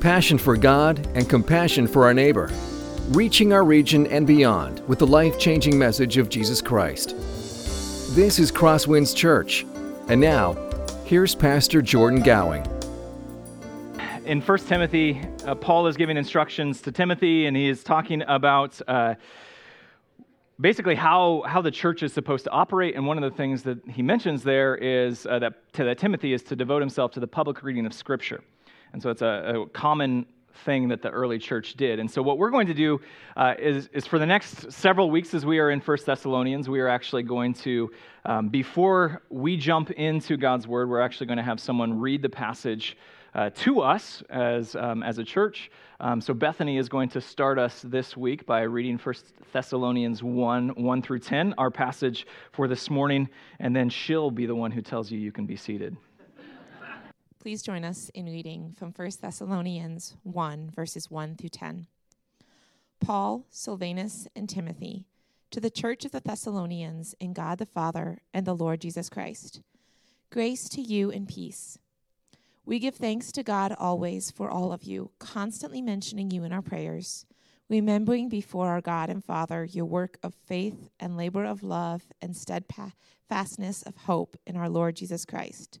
passion for God, and compassion for our neighbor, reaching our region and beyond with the life changing message of Jesus Christ. This is Crosswinds Church. And now, here's Pastor Jordan Gowing. In 1 Timothy, uh, Paul is giving instructions to Timothy, and he is talking about. Uh, basically how, how the church is supposed to operate. And one of the things that he mentions there is uh, that, to, that Timothy is to devote himself to the public reading of Scripture. And so it's a, a common thing that the early church did. And so what we're going to do uh, is, is for the next several weeks as we are in First Thessalonians, we are actually going to, um, before we jump into God's Word, we're actually going to have someone read the passage uh, to us as, um, as a church. Um, so Bethany is going to start us this week by reading 1 Thessalonians 1 1 through 10, our passage for this morning, and then she'll be the one who tells you you can be seated. Please join us in reading from 1 Thessalonians 1, verses 1 through 10. Paul, Silvanus, and Timothy, to the church of the Thessalonians in God the Father and the Lord Jesus Christ. Grace to you and peace. We give thanks to God always for all of you, constantly mentioning you in our prayers, remembering before our God and Father your work of faith and labor of love and steadfastness of hope in our Lord Jesus Christ.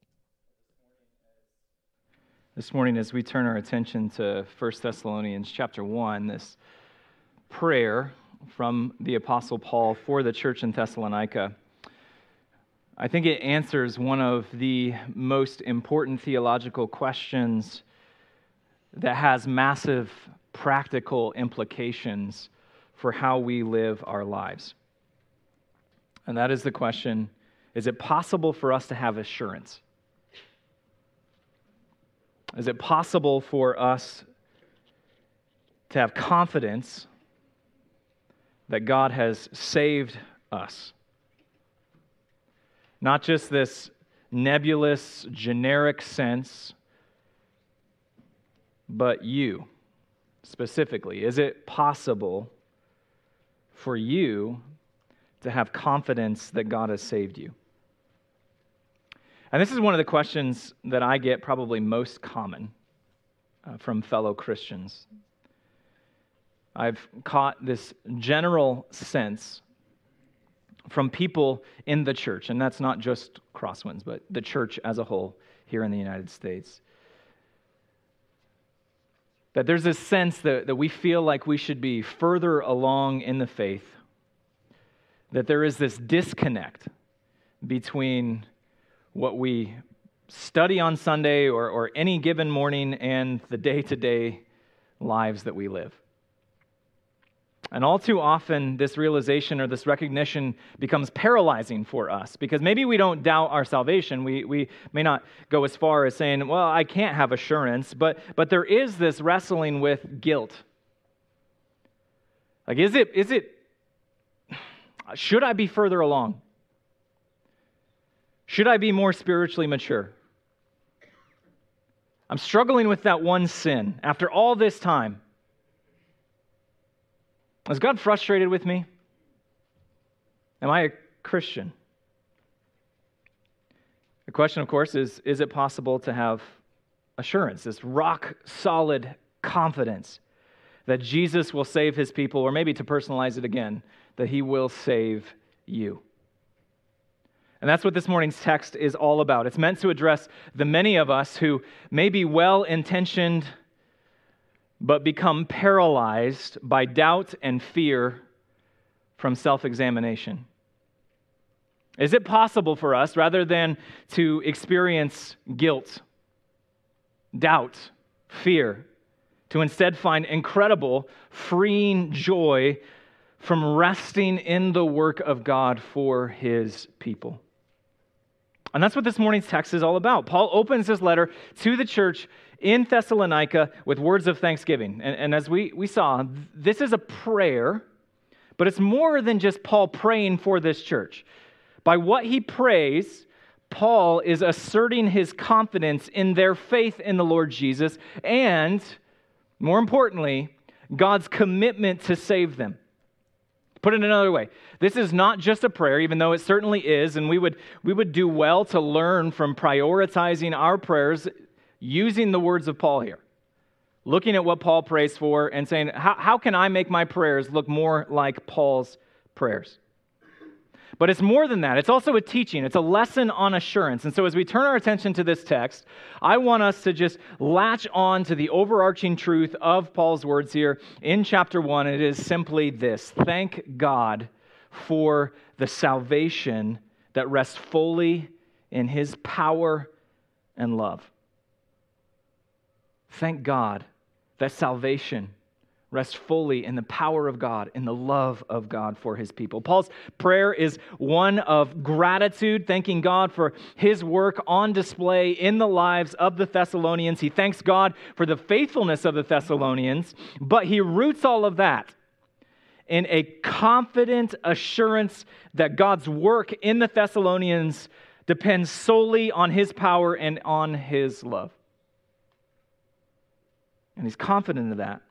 This morning, as we turn our attention to 1 Thessalonians chapter 1, this prayer from the Apostle Paul for the church in Thessalonica, I think it answers one of the most important theological questions that has massive practical implications for how we live our lives. And that is the question is it possible for us to have assurance? Is it possible for us to have confidence that God has saved us? Not just this nebulous, generic sense, but you specifically. Is it possible for you to have confidence that God has saved you? And this is one of the questions that I get probably most common uh, from fellow Christians. I've caught this general sense from people in the church, and that's not just Crosswinds, but the church as a whole here in the United States. That there's this sense that, that we feel like we should be further along in the faith, that there is this disconnect between what we study on Sunday or, or any given morning and the day to day lives that we live. And all too often, this realization or this recognition becomes paralyzing for us because maybe we don't doubt our salvation. We, we may not go as far as saying, well, I can't have assurance, but, but there is this wrestling with guilt. Like, is it, is it, should I be further along? Should I be more spiritually mature? I'm struggling with that one sin after all this time. Is God frustrated with me? Am I a Christian? The question, of course, is is it possible to have assurance, this rock solid confidence that Jesus will save his people, or maybe to personalize it again, that he will save you? And that's what this morning's text is all about. It's meant to address the many of us who may be well intentioned, but become paralyzed by doubt and fear from self examination? Is it possible for us, rather than to experience guilt, doubt, fear, to instead find incredible, freeing joy from resting in the work of God for his people? And that's what this morning's text is all about. Paul opens his letter to the church in Thessalonica with words of thanksgiving. And, and, as we, we saw, this is a prayer, but it's more than just Paul praying for this church. By what he prays, Paul is asserting his confidence in their faith in the Lord Jesus and, more importantly, God's commitment to save them. Put it another way, this is not just a prayer, even though it certainly is, and we would, we would do well to learn from prioritizing our prayers using the words of Paul here. Looking at what Paul prays for and saying, how, how can I make my prayers look more like Paul's prayers? But it's more than that. It's also a teaching, it's a lesson on assurance. And so, as we turn our attention to this text, I want us to just latch on to the overarching truth of Paul's words here in chapter one. It is simply this Thank God for the salvation that rests fully in his power and love. Thank God that salvation rests fully in the power of God, in the love of God for his people. Paul's prayer is one of gratitude, thanking God for his work on display in the lives of the Thessalonians. He thanks God for the faithfulness of the Thessalonians, but he roots all of that in a confident assurance that God's work in the Thessalonians depends solely on his power and on his love. And he's confident of that.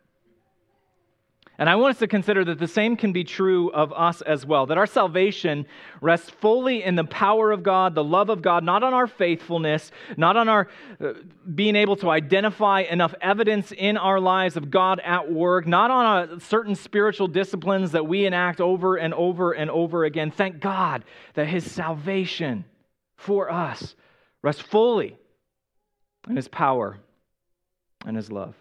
And I want us to consider that the same can be true of us as well, that our salvation rests fully in the power of God, the love of God, not on our faithfulness, not on our uh, being able to identify enough evidence in our lives of God at work, not on a, certain spiritual disciplines that we enact over and over and over again. Thank God that His salvation for us rests fully in His power and His love.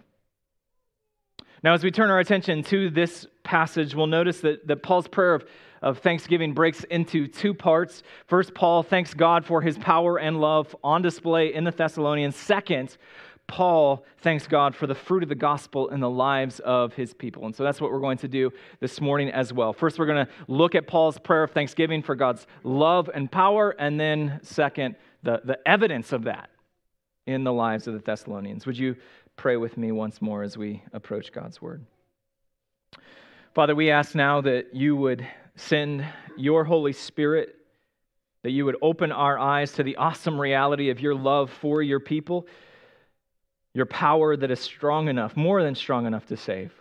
Now, as we turn our attention to this passage, we'll notice that, that Paul's prayer of, of thanksgiving breaks into two parts. First, Paul thanks God for his power and love on display in the Thessalonians. Second, Paul thanks God for the fruit of the gospel in the lives of his people. And so that's what we're going to do this morning as well. First, we're going to look at Paul's prayer of thanksgiving for God's love and power. And then, second, the, the evidence of that in the lives of the Thessalonians. Would you pray with me once more as we approach God's word. Father, we ask now that you would send your Holy Spirit, that you would open our eyes to the awesome reality of your love for your people, your power that is strong enough, more than strong enough to save.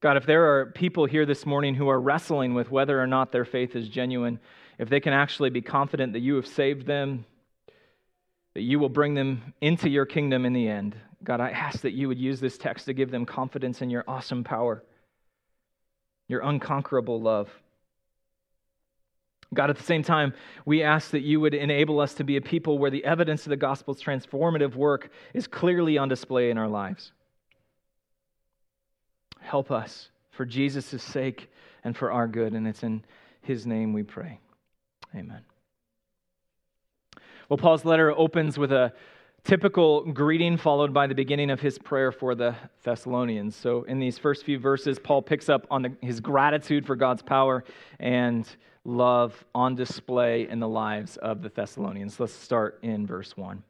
God, if there are people here this morning who are wrestling with whether or not their faith is genuine, if they can actually be confident that you have saved them, that you will bring them into your kingdom in the end. God, I ask that you would use this text to give them confidence in your awesome power, your unconquerable love. God, at the same time, we ask that you would enable us to be a people where the evidence of the gospel's transformative work is clearly on display in our lives. Help us for Jesus' sake and for our good, and it's in his name we pray. Amen. Well, Paul's letter opens with a typical greeting followed by the beginning of his prayer for the Thessalonians. So, in these first few verses, Paul picks up on the, his gratitude for God's power and love on display in the lives of the Thessalonians. Let's start in verse 1.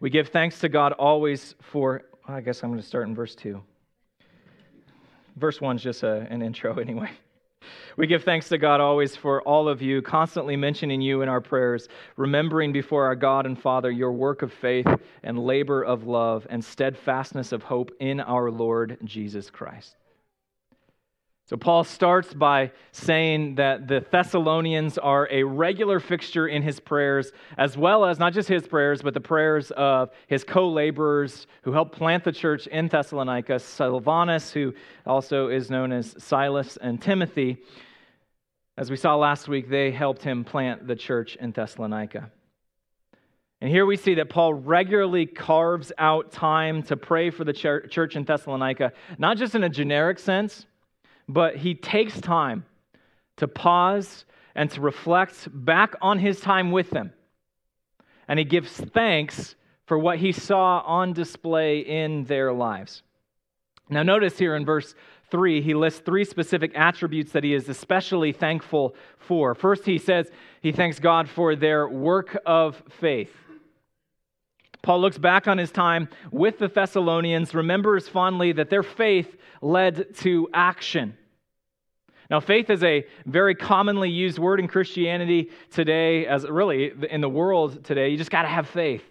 We give thanks to God always for, I guess I'm going to start in verse 2. Verse 1 is just a, an intro, anyway. We give thanks to God always for all of you, constantly mentioning you in our prayers, remembering before our God and Father your work of faith and labor of love and steadfastness of hope in our Lord Jesus Christ. So, Paul starts by saying that the Thessalonians are a regular fixture in his prayers, as well as not just his prayers, but the prayers of his co laborers who helped plant the church in Thessalonica, Silvanus, who also is known as Silas, and Timothy. As we saw last week, they helped him plant the church in Thessalonica. And here we see that Paul regularly carves out time to pray for the church in Thessalonica, not just in a generic sense, but he takes time to pause and to reflect back on his time with them. And he gives thanks for what he saw on display in their lives. Now, notice here in verse 3, he lists three specific attributes that he is especially thankful for. First, he says he thanks God for their work of faith. Paul looks back on his time with the Thessalonians, remembers fondly that their faith led to action. Now, faith is a very commonly used word in Christianity today, as really in the world today. You just got to have faith.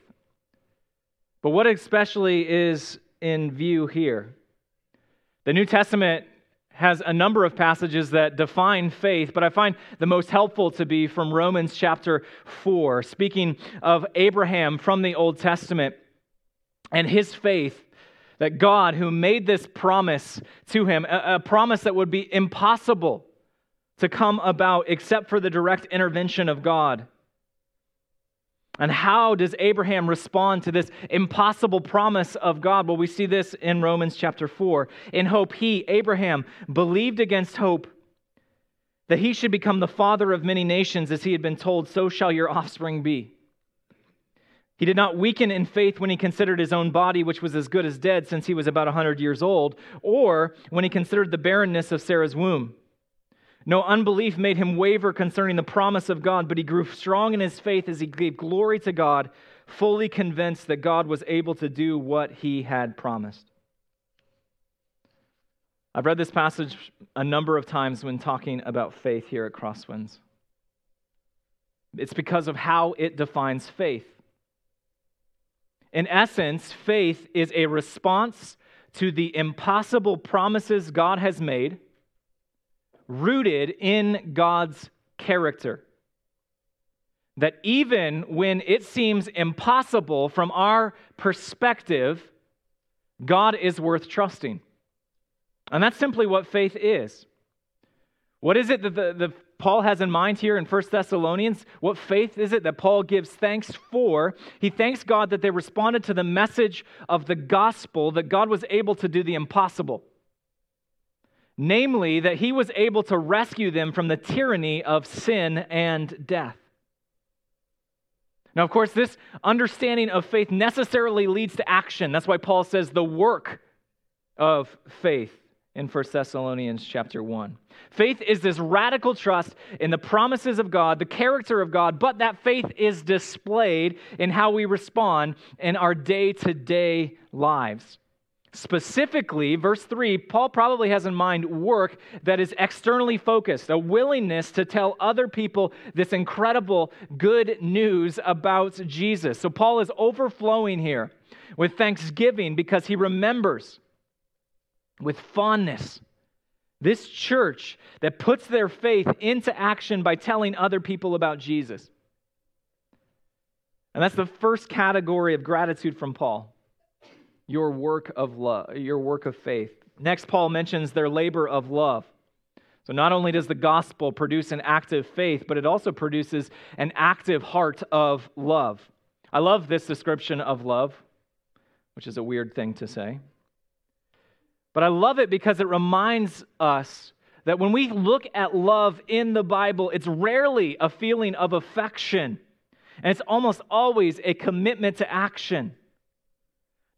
But what especially is in view here? The New Testament has a number of passages that define faith, but I find the most helpful to be from Romans chapter 4, speaking of Abraham from the Old Testament and his faith that God, who made this promise to him, a, a, promise that would be impossible to come about except for the direct intervention of God, and how does Abraham respond to this impossible promise of God? Well, we see this in Romans chapter 4. In hope, he, Abraham, believed against hope that he should become the father of many nations, as he had been told, so shall your offspring be. He did not weaken in faith when he considered his own body, which was as good as dead since he was about 100 years old, or when he considered the barrenness of Sarah's womb. No unbelief made him waver concerning the promise of God, but he grew strong in his faith as he gave glory to God, fully convinced that God was able to do what he had promised. I've read this passage a number of times when talking about faith here at Crosswinds. It's because of how it defines faith. In essence, faith is a response to the impossible promises God has made rooted in God's character. That even when it seems impossible from our perspective, God is worth trusting. And that's simply what faith is. What is it that the, the, Paul has in mind here in 1 Thessalonians? What faith is it that Paul gives thanks for? He thanks God that they responded to the message of the gospel, that God was able to do the impossible namely, that he was able to rescue them from the tyranny of sin and death. Now, of course, this understanding of faith necessarily leads to action. That's why Paul says the work of faith in 1 Thessalonians chapter 1. Faith is this radical trust in the promises of God, the character of God, but that faith is displayed in how we respond in our day to day lives. Specifically, verse 3, Paul probably has in mind work that is externally focused, a willingness to tell other people this incredible good news about Jesus. So, Paul is overflowing here with thanksgiving because he remembers with fondness this church that puts their faith into action by telling other people about Jesus. And that's the first category of gratitude from Paul your work of love, your work of faith. Next, Paul mentions their labor of love. So, not only does the gospel produce an active faith, but it also produces an active heart of love. I love this description of love, which is a weird thing to say. But I love it because it reminds us that when we look at love in the Bible, it's rarely a feeling of affection, and it's almost always a commitment to action.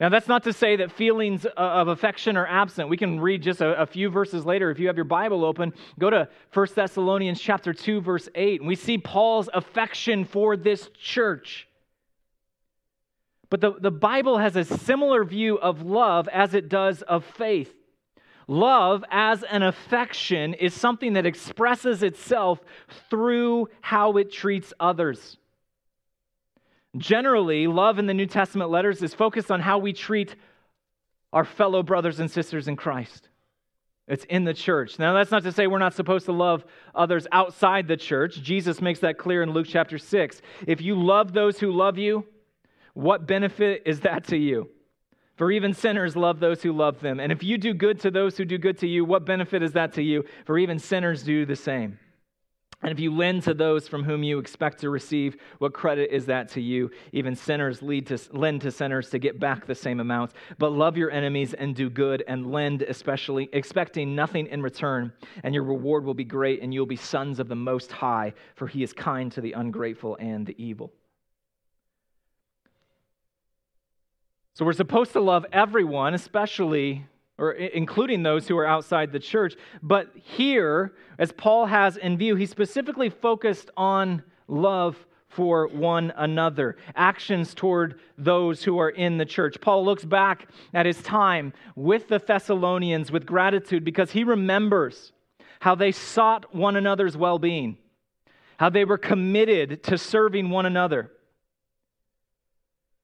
Now, that's not to say that feelings of affection are absent. We can read just a, a, few verses later. If you have your Bible open, go to 1 Thessalonians chapter 2, verse 8, and we see Paul's affection for this church. But the, the Bible has a similar view of love as it does of faith. Love as an affection is something that expresses itself through how it treats others. Generally, love in the New Testament letters is focused on how we treat our fellow brothers and sisters in Christ. It's in the church. Now, that's not to say we're not supposed to love others outside the church. Jesus makes that clear in Luke chapter 6. If you love those who love you, what benefit is that to you? For even sinners love those who love them. And if you do good to those who do good to you, what benefit is that to you? For even sinners do the same. And if you lend to those from whom you expect to receive, what credit is that to you? Even sinners lead to, lend to sinners to get back the same amount. But love your enemies and do good, and lend especially, expecting nothing in return. And your reward will be great, and you'll be sons of the Most High, for he is kind to the ungrateful and the evil. So we're supposed to love everyone, especially or including those who are outside the church. But here, as Paul has in view, he's specifically focused on love for one another, actions toward those who are in the church. Paul looks back at his time with the Thessalonians with gratitude because he remembers how they sought one another's well being, how they were committed to serving one another.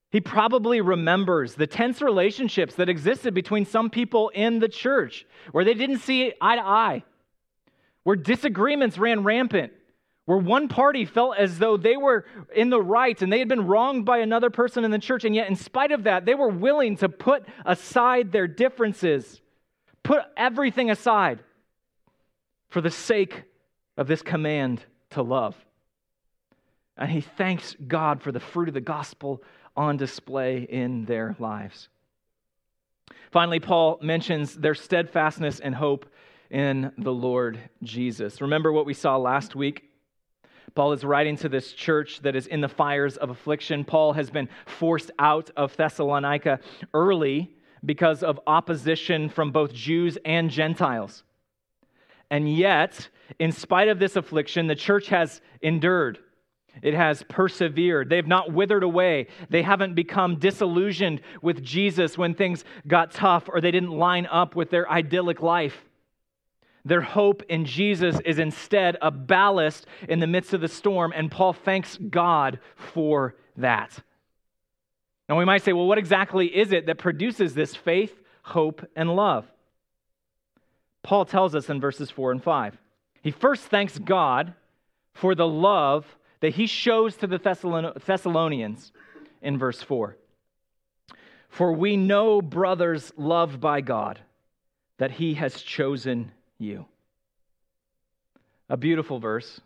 He probably remembers the tense relationships that existed between some people in the church where they didn't see eye to eye, where disagreements ran rampant, where one party felt as though they were in the right and they had been wronged by another person in the church. And yet, in spite of that, they were willing to put aside their differences, put everything aside for the sake of this command to love. And he thanks God for the fruit of the gospel on display in their lives. Finally, Paul mentions their steadfastness and hope in the Lord Jesus. Remember what we saw last week? Paul is writing to this church that is in the fires of affliction. Paul has been forced out of Thessalonica early because of opposition from both Jews and Gentiles. And yet, in spite of this affliction, the church has endured. It has persevered. They've not withered away. They haven't become disillusioned with Jesus when things got tough or they didn't line up with their idyllic life. Their hope in Jesus is instead a ballast in the midst of the storm, and Paul thanks God for that. Now, we might say, well, what exactly is it that produces this faith, hope, and love? Paul tells us in verses 4 and 5. He first thanks God for the love that he shows to the Thessalonians in verse 4. For we know, brothers loved by God, that he has chosen you. A beautiful verse.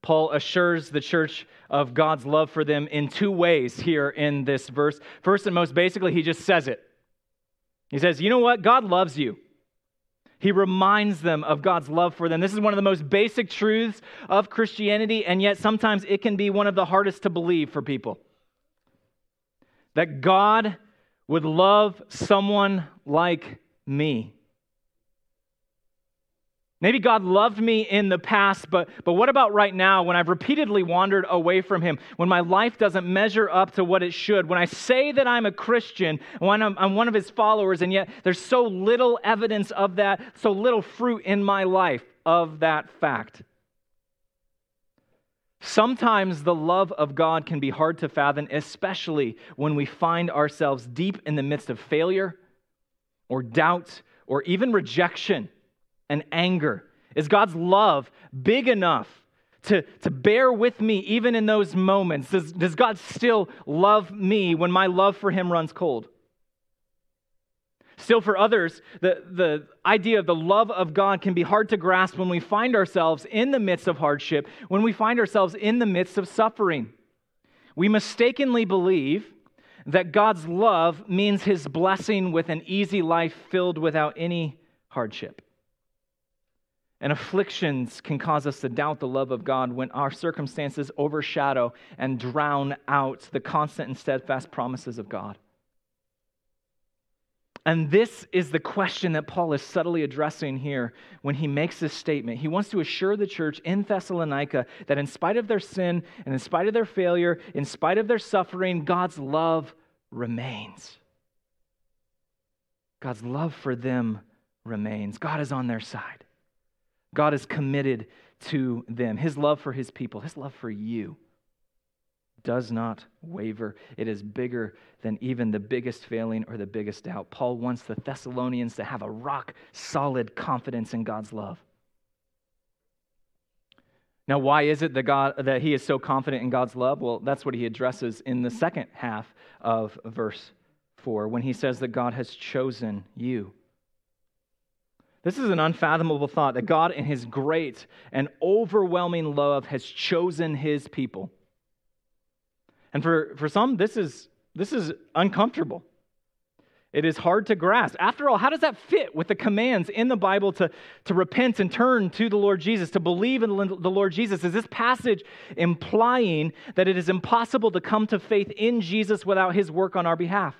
Paul assures the church of God's love for them in two ways here in this verse. First and most basically, he just says it. He says, You know what? God loves you. He reminds them of God's love for them. This is one of the most basic truths of Christianity, and yet sometimes it can be one of the hardest to believe for people. That God would love someone like me. Maybe God loved me in the past, but, but what about right now when I've repeatedly wandered away from Him, when my life doesn't measure up to what it should, when I say that I'm a Christian, when I'm, I'm one of His followers, and yet there's so little evidence of that, so little fruit in my life of that fact? Sometimes the love of God can be hard to fathom, especially when we find ourselves deep in the midst of failure or doubt or even rejection and anger? Is God's love big enough to, to bear with me even in those moments? Does, does God still love me when my love for Him runs cold? Still, for others, the, the idea of the love of God can be hard to grasp when we find ourselves in the midst of hardship, when we find ourselves in the midst of suffering. We mistakenly believe that God's love means His blessing with an easy life filled without any hardship. And afflictions can cause us to doubt the love of God when our circumstances overshadow and drown out the constant and steadfast promises of God. And this is the question that Paul is subtly addressing here when he makes this statement. He wants to assure the church in Thessalonica that in spite of their sin and in spite of their failure, in spite of their suffering, God's love remains. God's love for them remains. God is on their side. God is committed to them. His love for his people, his love for you does not waver. It is bigger than even the biggest failing or the biggest doubt. Paul wants the Thessalonians to have a rock solid confidence in God's love. Now, why is it that, God, that he is so confident in God's love? Well, that's what he addresses in the second half of verse 4 when he says that God has chosen you. This is an unfathomable thought that God, in his great and overwhelming love, has chosen his people. And for, for some, this is, this is uncomfortable. It is hard to grasp. After all, how does that fit with the commands in the Bible to, to repent and turn to the Lord Jesus, to believe in the Lord Jesus? Is this passage implying that it is impossible to come to faith in Jesus without his work on our behalf?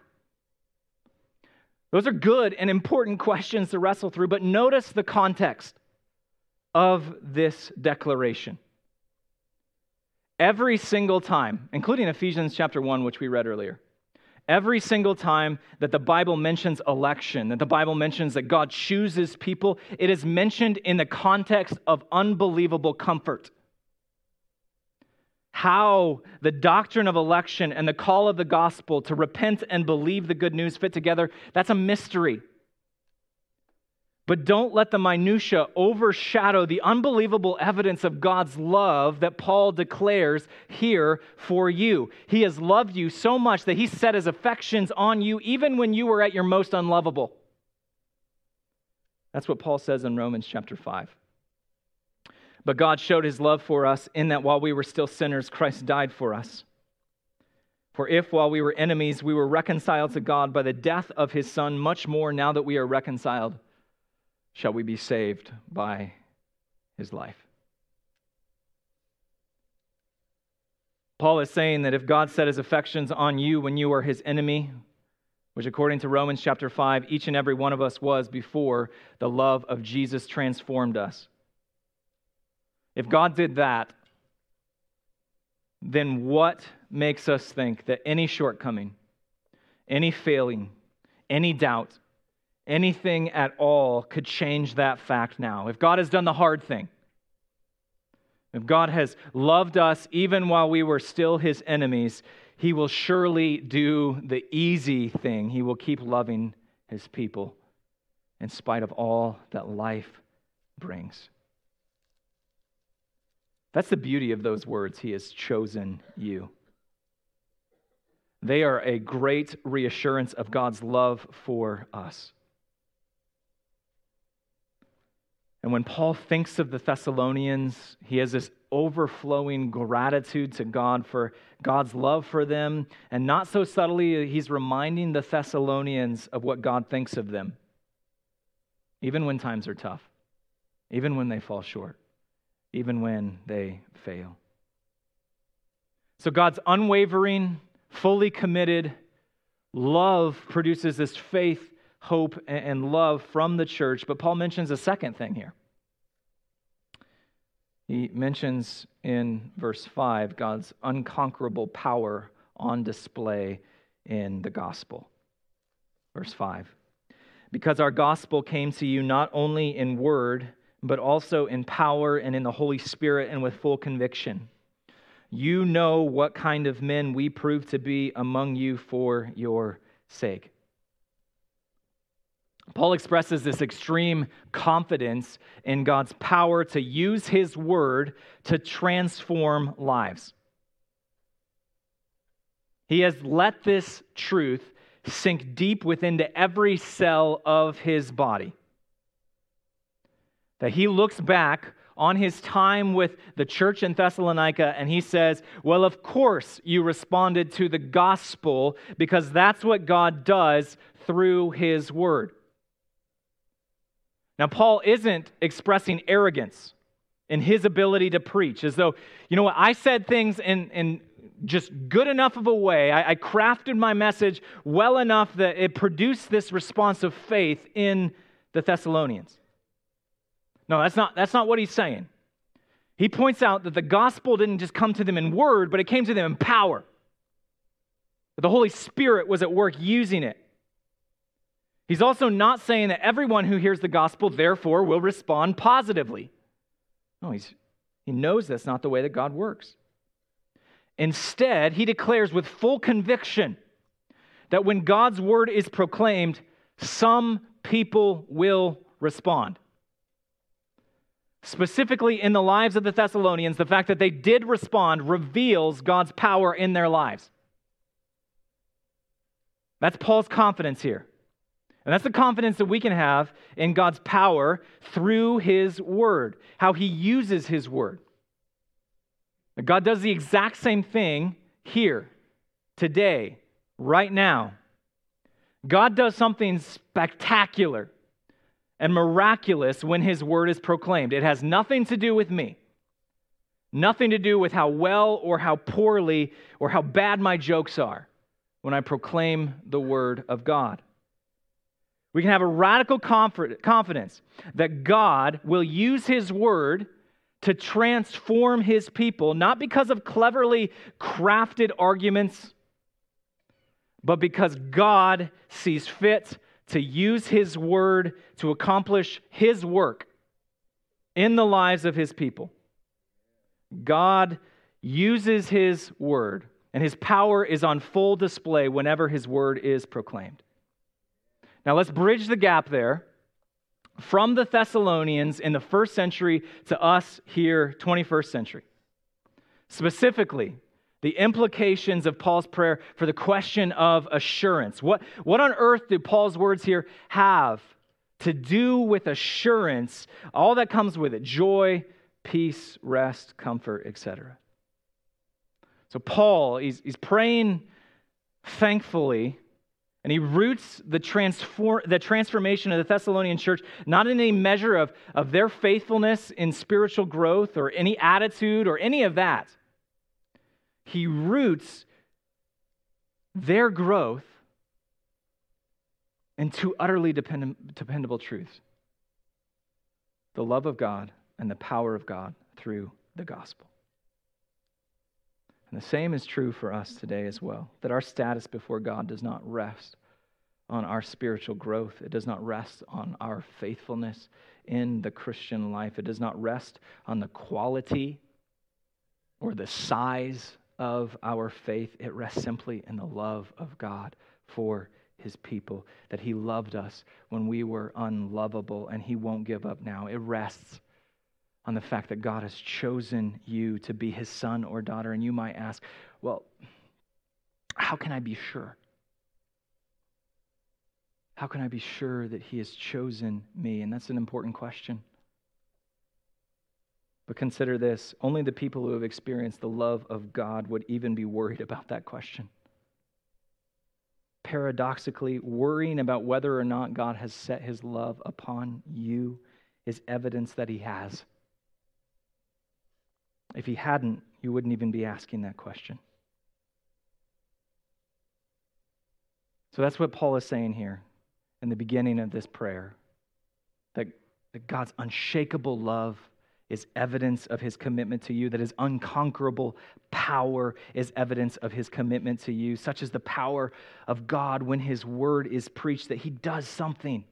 Those are good and important questions to wrestle through, but notice the context of this declaration. Every single time, including Ephesians chapter 1, which we read earlier, every single time that the Bible mentions election, that the Bible mentions that God chooses people, it is mentioned in the context of unbelievable comfort how the doctrine of election and the call of the gospel to repent and believe the good news fit together, that's a mystery. But don't let the minutia overshadow the unbelievable evidence of God's love that Paul declares here for you. He has loved you so much that he set his affections on you even when you were at your most unlovable. That's what Paul says in Romans chapter 5. But God showed his love for us in that while we were still sinners, Christ died for us. For if while we were enemies, we were reconciled to God by the death of his Son, much more now that we are reconciled, shall we be saved by his life. Paul is saying that if God set his affections on you when you were his enemy, which according to Romans chapter 5, each and every one of us was before the love of Jesus transformed us. If God did that, then what makes us think that any shortcoming, any failing, any doubt, anything at all could change that fact now? If God has done the hard thing, if God has loved us even while we were still his enemies, he will surely do the easy thing. He will keep loving his people in spite of all that life brings. That's the beauty of those words. He has chosen you. They are a great reassurance of God's love for us. And when Paul thinks of the Thessalonians, he has this overflowing gratitude to God for God's love for them. And not so subtly, he's reminding the Thessalonians of what God thinks of them, even when times are tough, even when they fall short even when they fail. So God's unwavering, fully committed love produces this faith, hope, and love from the church. But Paul mentions a second thing here. He mentions in verse 5 God's unconquerable power on display in the gospel. Verse 5 Because our gospel came to you not only in word, but also in power and in the Holy Spirit and with full conviction. You know what kind of men we prove to be among you for your sake. Paul expresses this extreme confidence in God's power to use his word to transform lives. He has let this truth sink deep within to every cell of his body. That he looks back on his time with the church in Thessalonica and he says, Well, of course you responded to the gospel because that's what God does through his word. Now, Paul isn't expressing arrogance in his ability to preach, as though, you know what, I said things in, in just good enough of a way. I, I crafted my message well enough that it produced this response of faith in the Thessalonians. No, that's not, that's not what he's saying. He points out that the gospel didn't just come to them in word, but it came to them in power. That the Holy Spirit was at work using it. He's also not saying that everyone who hears the gospel, therefore, will respond positively. No, he's, he knows that's not the way that God works. Instead, he declares with full conviction that when God's word is proclaimed, some people will respond. Specifically in the lives of the Thessalonians, the fact that they did respond reveals God's power in their lives. That's Paul's confidence here. And that's the confidence that we can have in God's power through His Word, how He uses His Word. God does the exact same thing here, today, right now. God does something spectacular and miraculous when His Word is proclaimed. It has nothing to do with me, nothing to do with how well or how poorly or how bad my jokes are when I proclaim the Word of God. We can have a radical confidence that God will use His word to transform His people, not because of cleverly crafted arguments, but because God sees fit to use His word to accomplish His work in the lives of His people. God uses His word, and His power is on full display whenever His word is proclaimed. Now let's bridge the gap there from the Thessalonians in the first century to us here, 21st century. Specifically, the implications of Paul's prayer for the question of assurance. What, what on earth do Paul's words here have to do with assurance? All that comes with it joy, peace, rest, comfort, etc. So, Paul, he's, he's praying thankfully and he roots the, transform, the transformation of the Thessalonian church not in any measure of, of their faithfulness in spiritual growth or any attitude or any of that. He roots their growth in two utterly dependent, dependable truths. The love of God and the power of God through the gospel. And the same is true for us today as well that our status before God does not rest on our spiritual growth, it does not rest on our faithfulness in the Christian life, it does not rest on the quality or the size of our faith. It rests simply in the love of God for his people, that he loved us when we were unlovable and he won't give up now. It rests on the fact that God has chosen you to be his son or daughter. And you might ask, well, how can I be sure? How can I be sure that he has chosen me? And that's an important question. But consider this only the people who have experienced the love of God would even be worried about that question. Paradoxically, worrying about whether or not God has set his love upon you is evidence that he has. If he hadn't, you wouldn't even be asking that question. So that's what Paul is saying here in the beginning of this prayer that, that God's unshakable love is evidence of his commitment to you, that his unconquerable power is evidence of his commitment to you, such as the power of God when his word is preached, that he does something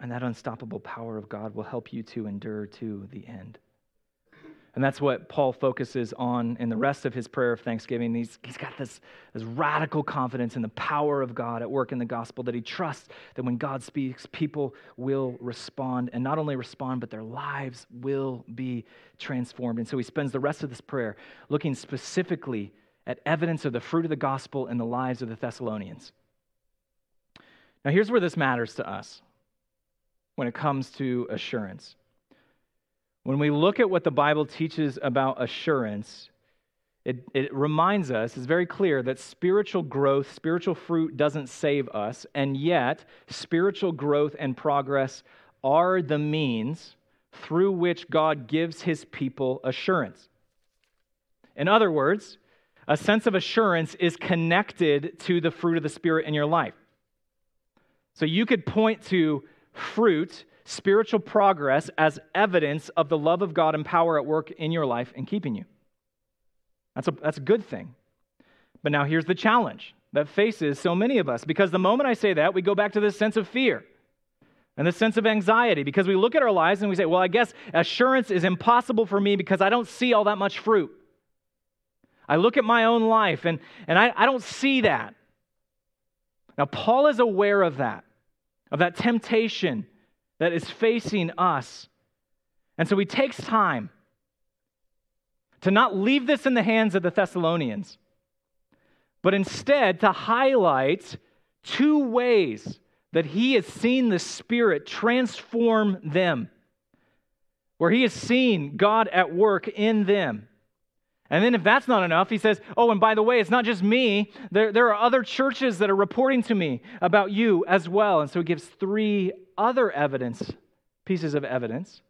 and that unstoppable power of God will help you to endure to the end. And that's what Paul focuses on in the rest of his prayer of thanksgiving. He's, he's got this, this radical confidence in the power of God at work in the gospel that he trusts that when God speaks, people will respond. And not only respond, but their lives will be transformed. And so he spends the rest of this prayer looking specifically at evidence of the fruit of the gospel in the lives of the Thessalonians. Now, here's where this matters to us when it comes to assurance. When we look at what the Bible teaches about assurance, it, it reminds us, it's very clear that spiritual growth, spiritual fruit doesn't save us, and yet spiritual growth and progress are the means through which God gives his people assurance. In other words, a sense of assurance is connected to the fruit of the Spirit in your life. So you could point to fruit, spiritual progress, as evidence of the love of God and power at work in your life and keeping you. That's a, that's a good thing. But now here's the challenge that faces so many of us because the moment I say that, we go back to this sense of fear and this sense of anxiety because we look at our lives and we say, well, I guess assurance is impossible for me because I don't see all that much fruit. I look at my own life and, and I, I don't see that. Now, Paul is aware of that of that temptation that is facing us. And so he takes time to not leave this in the hands of the Thessalonians, but instead to highlight two ways that he has seen the Spirit transform them, where he has seen God at work in them. And then, if that's not enough, he says, Oh, and by the way, it's not just me. There, there are other churches that are reporting to me about you as well. And so he gives three other evidence, pieces of evidence,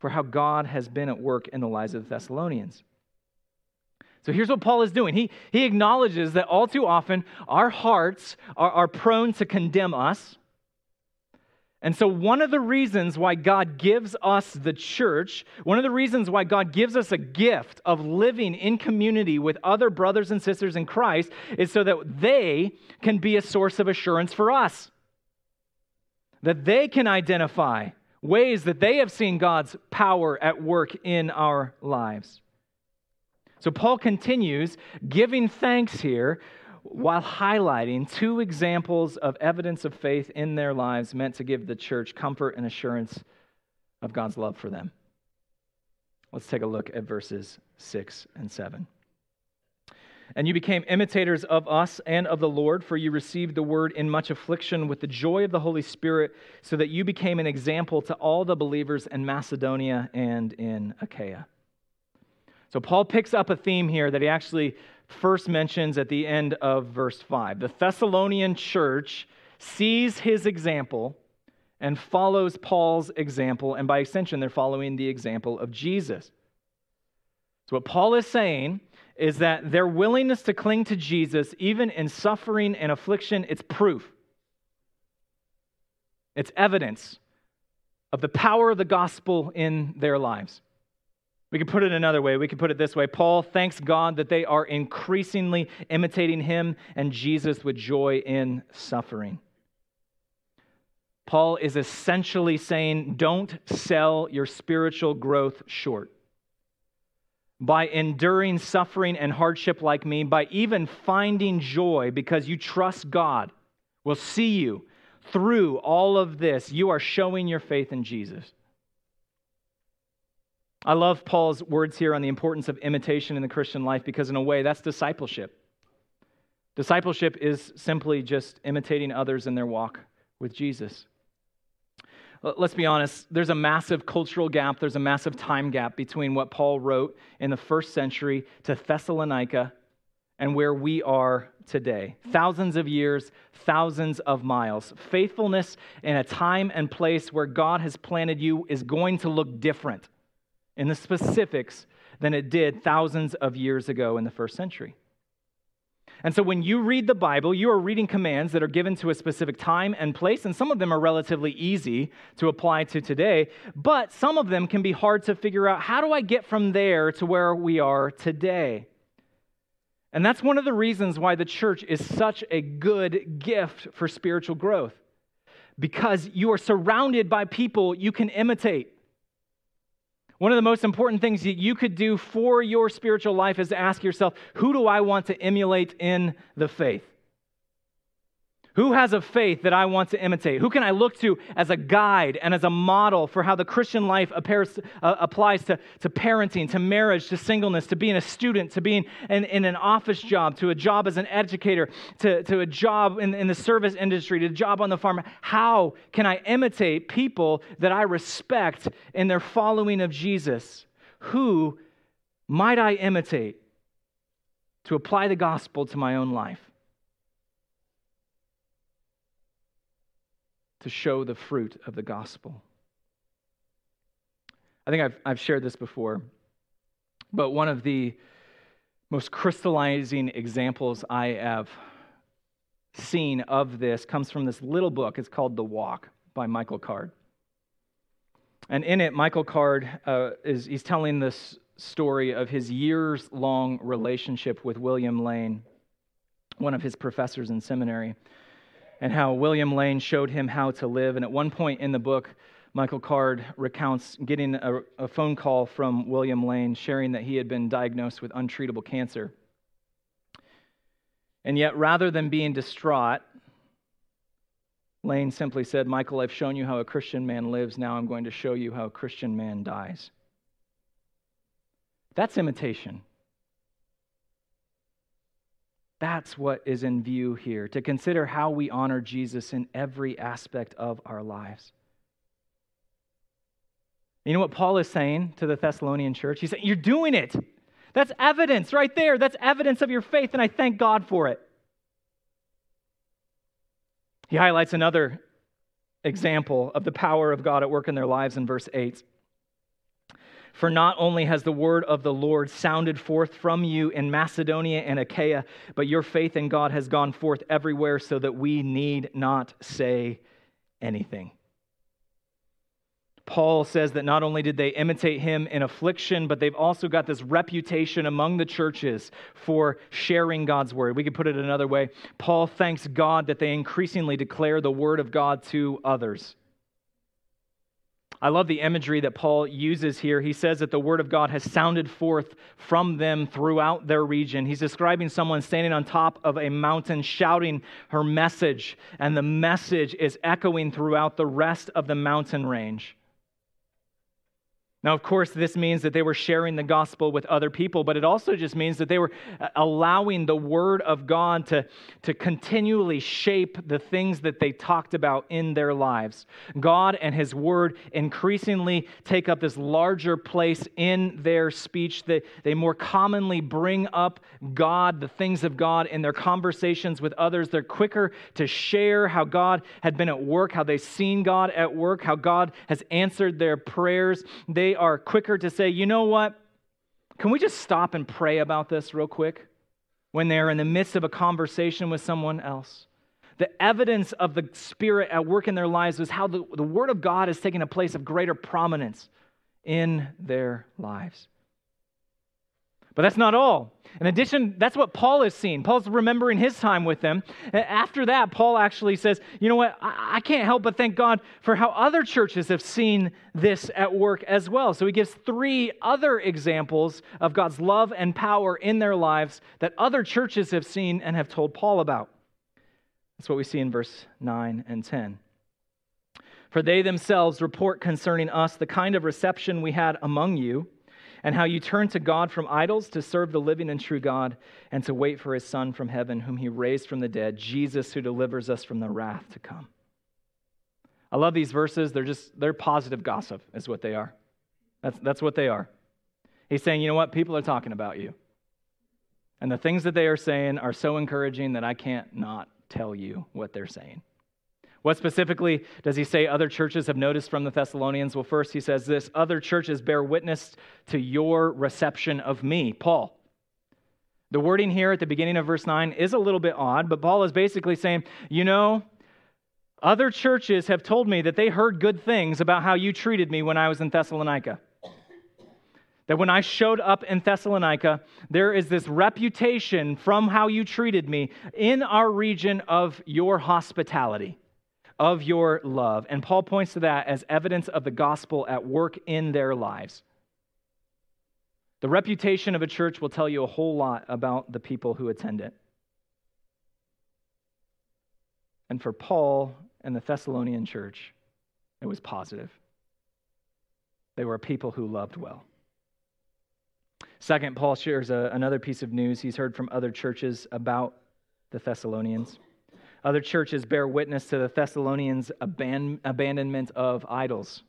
for how God has been at work in the lives of the Thessalonians. So here's what Paul is doing. He, he acknowledges that all too often our hearts are, are prone to condemn us. And so, one of the reasons why God gives us the church, one of the reasons why God gives us a gift of living in community with other brothers and sisters in Christ is so that they can be a source of assurance for us. That they can identify ways that they have seen God's power at work in our lives. So Paul continues giving thanks here while highlighting two examples of evidence of faith in their lives meant to give the church comfort and assurance of God's love for them. Let's take a look at verses 6 and 7. And you became imitators of us and of the Lord, for you received the word in much affliction with the joy of the Holy Spirit, so that you became an example to all the believers in Macedonia and in Achaia. So Paul picks up a theme here that he actually first mentions at the end of verse 5. The Thessalonian church sees his example and follows Paul's example, and by extension, they're following the example of Jesus. So, what Paul is saying is that their willingness to cling to Jesus, even in suffering and affliction, it's proof. It's evidence of the power of the gospel in their lives. We could put it another way. We could put it this way Paul thanks God that they are increasingly imitating him and Jesus with joy in suffering. Paul is essentially saying, don't sell your spiritual growth short. By enduring suffering and hardship like me, by even finding joy because you trust God will see you through all of this, you are showing your faith in Jesus. I love Paul's words here on the importance of imitation in the Christian life because, in a way, that's discipleship. Discipleship is simply just imitating others in their walk with Jesus. Let's be honest, there's a massive cultural gap, there's a massive time gap between what Paul wrote in the first century to Thessalonica and where we are today. Thousands of years, thousands of miles. Faithfulness in a time and place where God has planted you is going to look different in the specifics than it did thousands of years ago in the first century. And so when you read the Bible, you are reading commands that are given to a specific time and place, and some of them are relatively easy to apply to today, but some of them can be hard to figure out how do I get from there to where we are today? And that's one of the reasons why the church is such a good gift for spiritual growth. Because you are surrounded by people you can imitate. One of the most important things that you could do for your spiritual life is to ask yourself, who do I want to emulate in the faith? Who has a faith that I want to imitate? Who can I look to as a guide and as a model for how the Christian life appears, uh, applies to, to parenting, to marriage, to singleness, to being a student, to being in, in an office job, to a job as an educator, to, to a job in, in the service industry, to a job on the farm? How can I imitate people that I respect in their following of Jesus? Who might I imitate to apply the gospel to my own life? To show the fruit of the gospel. I think I've, I've shared this before, but one of the most crystallizing examples I have seen of this comes from this little book. It's called The Walk by Michael Card. And in it, Michael Card uh, is he's telling this story of his years long relationship with William Lane, one of his professors in seminary and how William Lane showed him how to live. And at one point in the book, Michael Card recounts getting a, a, phone call from William Lane sharing that he had been diagnosed with untreatable cancer. And yet, rather than being distraught, Lane simply said, Michael, I've shown you how a Christian man lives. Now I'm going to show you how a Christian man dies. That's imitation. That's what is in view here, to consider how we honor Jesus in every aspect of our lives. You know what Paul is saying to the Thessalonian church? He's saying, You're doing it. That's evidence right there. That's evidence of your faith, and I thank God for it. He highlights another example of the power of God at work in their lives in verse 8. For not only has the word of the Lord sounded forth from you in Macedonia and Achaia, but your faith in God has gone forth everywhere so that we need not say anything. Paul says that not only did they imitate him in affliction, but they've also got this reputation among the churches for sharing God's word. We could put it another way. Paul thanks God that they increasingly declare the word of God to others. I love the imagery that Paul uses here. He says that the word of God has sounded forth from them throughout their region. He's describing someone standing on top of a mountain shouting her message, and the message is echoing throughout the rest of the mountain range. Now, of course, this means that they were sharing the gospel with other people, but it also just means that they were uh, allowing the word of God to, to continually shape the things that they talked about in their lives. God and his word increasingly take up this larger place in their speech. They, they more commonly bring up God, the things of God, in their conversations with others. They're quicker to share how God had been at work, how they've seen God at work, how God has answered their prayers. They are quicker to say, you know what? Can we just stop and pray about this real quick when they're in the midst of a conversation with someone else? The evidence of the Spirit at work in their lives is how the, the Word of God is taking a place of greater prominence in their lives. But that's not all. In addition, that's what Paul has seen. Paul's remembering his time with them. After that, Paul actually says, You know what? I can't help but thank God for how other churches have seen this at work as well. So he gives three other examples of God's love and power in their lives that other churches have seen and have told Paul about. That's what we see in verse 9 and 10. For they themselves report concerning us the kind of reception we had among you and how you turn to God from idols to serve the living and true God and to wait for his Son from heaven, whom he raised from the dead, Jesus, who delivers us from the wrath to come. I love these verses. They're just, they're positive gossip, is what they are. That's, that's what they are. He's saying, you know what? People are talking about you. And the things that they are saying are so encouraging that I can't not tell you what they're saying. What specifically does he say other churches have noticed from the Thessalonians? Well, first, he says this other churches bear witness to your reception of me, Paul. The wording here at the beginning of verse 9 is a little bit odd, but Paul is basically saying, you know, other churches have told me that they heard good things about how you treated me when I was in Thessalonica. That when I showed up in Thessalonica, there is this reputation from how you treated me in our region of your hospitality of your love. And Paul points to that as evidence of the gospel at work in their lives. The reputation of a church will tell you a whole lot about the people who attend it. And for Paul and the Thessalonian church, it was positive. They were people who loved well. Second, Paul shares a, another piece of news he's heard from other churches about the Thessalonians. Other churches bear witness to the Thessalonians' abandonment of idols.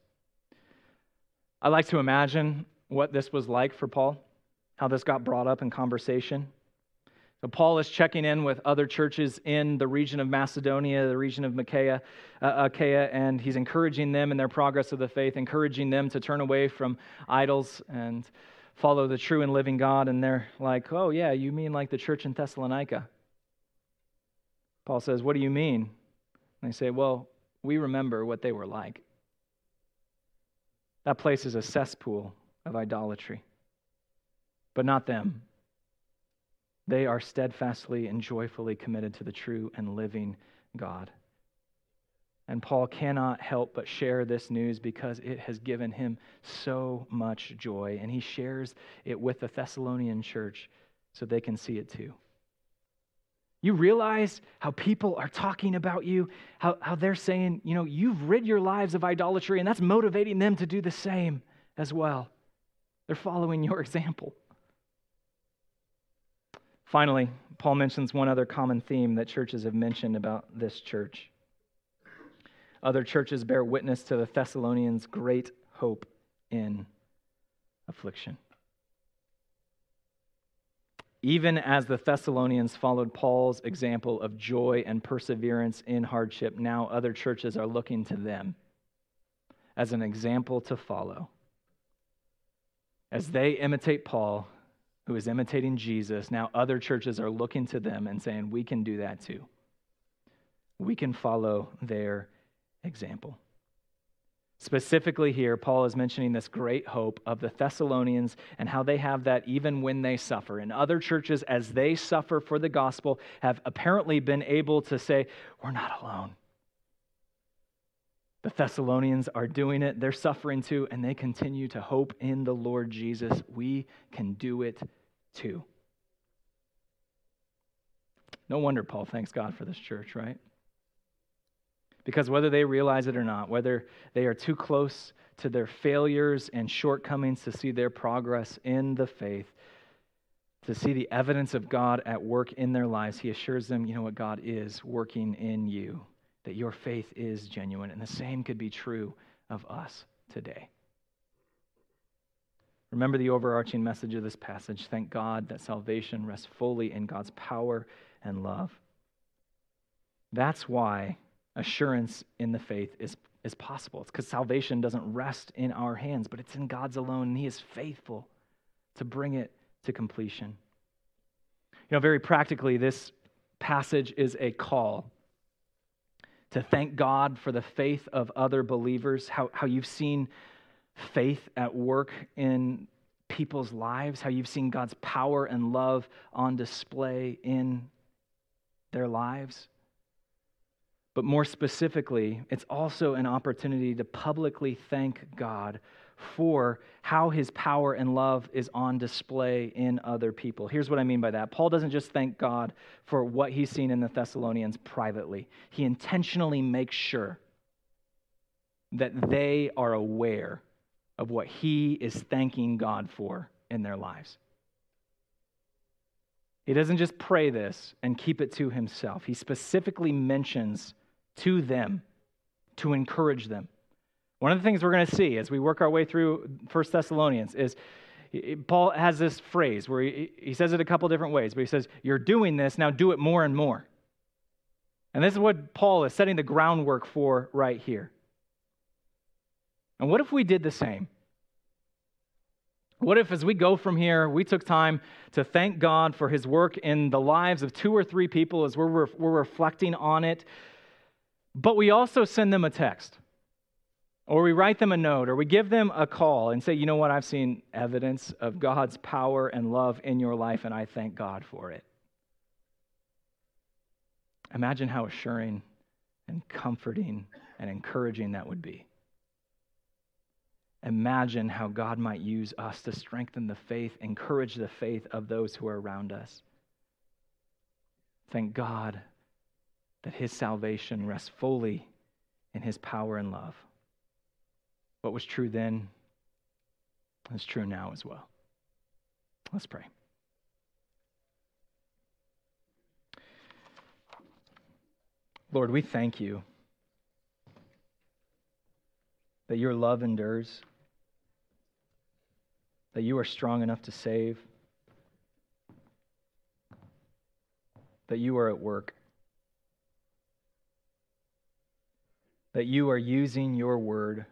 I like to imagine what this was like for Paul, how this got brought up in conversation. So Paul is checking in with other churches in the region of Macedonia, the region of Achaia, uh, Achaia, and he's encouraging them in their progress of the faith, encouraging them to turn away from idols and follow the true and living God. And they're like, "Oh yeah, you mean like the church in Thessalonica?" Paul says, What do you mean? And they say, Well, we remember what they were like. That place is a cesspool of idolatry, but not them. They are steadfastly and joyfully committed to the true and living God. And Paul cannot help but share this news because it has given him so much joy. And he shares it with the Thessalonian church so they can see it too. You realize how people are talking about you, how, how they're saying, you know, you've rid your lives of idolatry, and that's motivating them to do the same as well. They're following your example. Finally, Paul mentions one other common theme that churches have mentioned about this church. Other churches bear witness to the Thessalonians' great hope in affliction. Even as the Thessalonians followed Paul's example of joy and perseverance in hardship, now other churches are looking to them as an example to follow. As they imitate Paul, who is imitating Jesus, now other churches are looking to them and saying, We can do that too. We can follow their example. Specifically, here, Paul is mentioning this great hope of the Thessalonians and how they have that even when they suffer. And other churches, as they suffer for the gospel, have apparently been able to say, We're not alone. The Thessalonians are doing it, they're suffering too, and they continue to hope in the Lord Jesus. We can do it too. No wonder Paul thanks God for this church, right? Because whether they realize it or not, whether they are too close to their failures and shortcomings to see their progress in the faith, to see the evidence of God at work in their lives, he assures them, you know what, God is working in you that your faith is genuine. And the same could be true of us today. Remember the overarching message of this passage. Thank God that salvation rests fully in God's power and love. That's why assurance in the faith is, is possible. It's because salvation doesn't rest in our hands, but it's in God's alone, and He is faithful to bring it to completion. You know, very practically, this passage is a call to thank God for the faith of other believers, how, how you've seen faith at work in people's lives, how you've seen God's power and love on display in their lives. But more specifically, it's also an opportunity to publicly thank God for how his power and love is on display in other people. Here's what I mean by that Paul doesn't just thank God for what he's seen in the Thessalonians privately, he intentionally makes sure that they are aware of what he is thanking God for in their lives. He doesn't just pray this and keep it to himself. He specifically mentions to them to encourage them. One of the things we're going to see as we work our way through First Thessalonians is Paul has this phrase where he, says it a couple different ways, but he says, You're doing this, now do it more and more. And this is what Paul is setting the groundwork for right here. And what if we did the same? What if, as we go from here, we took time to thank God for his work in the lives of two or three people as we're, we're reflecting on it, but we also send them a text, or we write them a note, or we give them a call and say, you know what, I've seen evidence of God's power and love in your life, and I thank God for it. Imagine how assuring and comforting and encouraging that would be. Imagine how God might use us to strengthen the faith, encourage the faith of those who are around us. Thank God that his salvation rests fully in his power and love. What was true then is true now as well. Let's pray. Lord, we thank you that your love endures, that you are strong enough to save, that you are at work. That you are using your word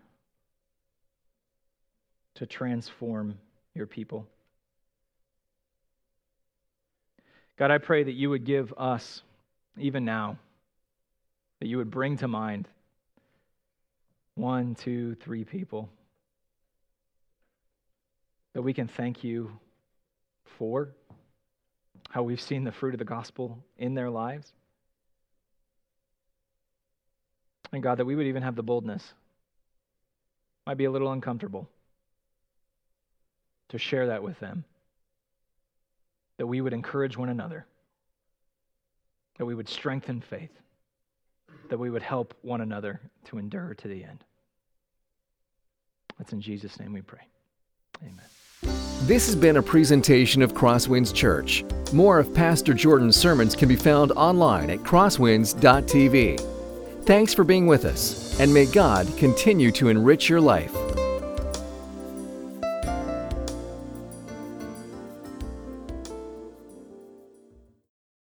to transform your people. God, I pray that you would give us, even now, that you would bring to mind one, two, three people that we can thank you for how we've seen the fruit of the gospel in their lives. And God, that we would even have the boldness, might be a little uncomfortable, to share that with them. That we would encourage one another, that we would strengthen faith, that we would help one another to endure to the end. That's in Jesus' name we pray. Amen. This has been a presentation of Crosswinds Church. More of Pastor Jordan's sermons can be found online at crosswinds.tv. Thanks for being with us, and may God continue to enrich your life.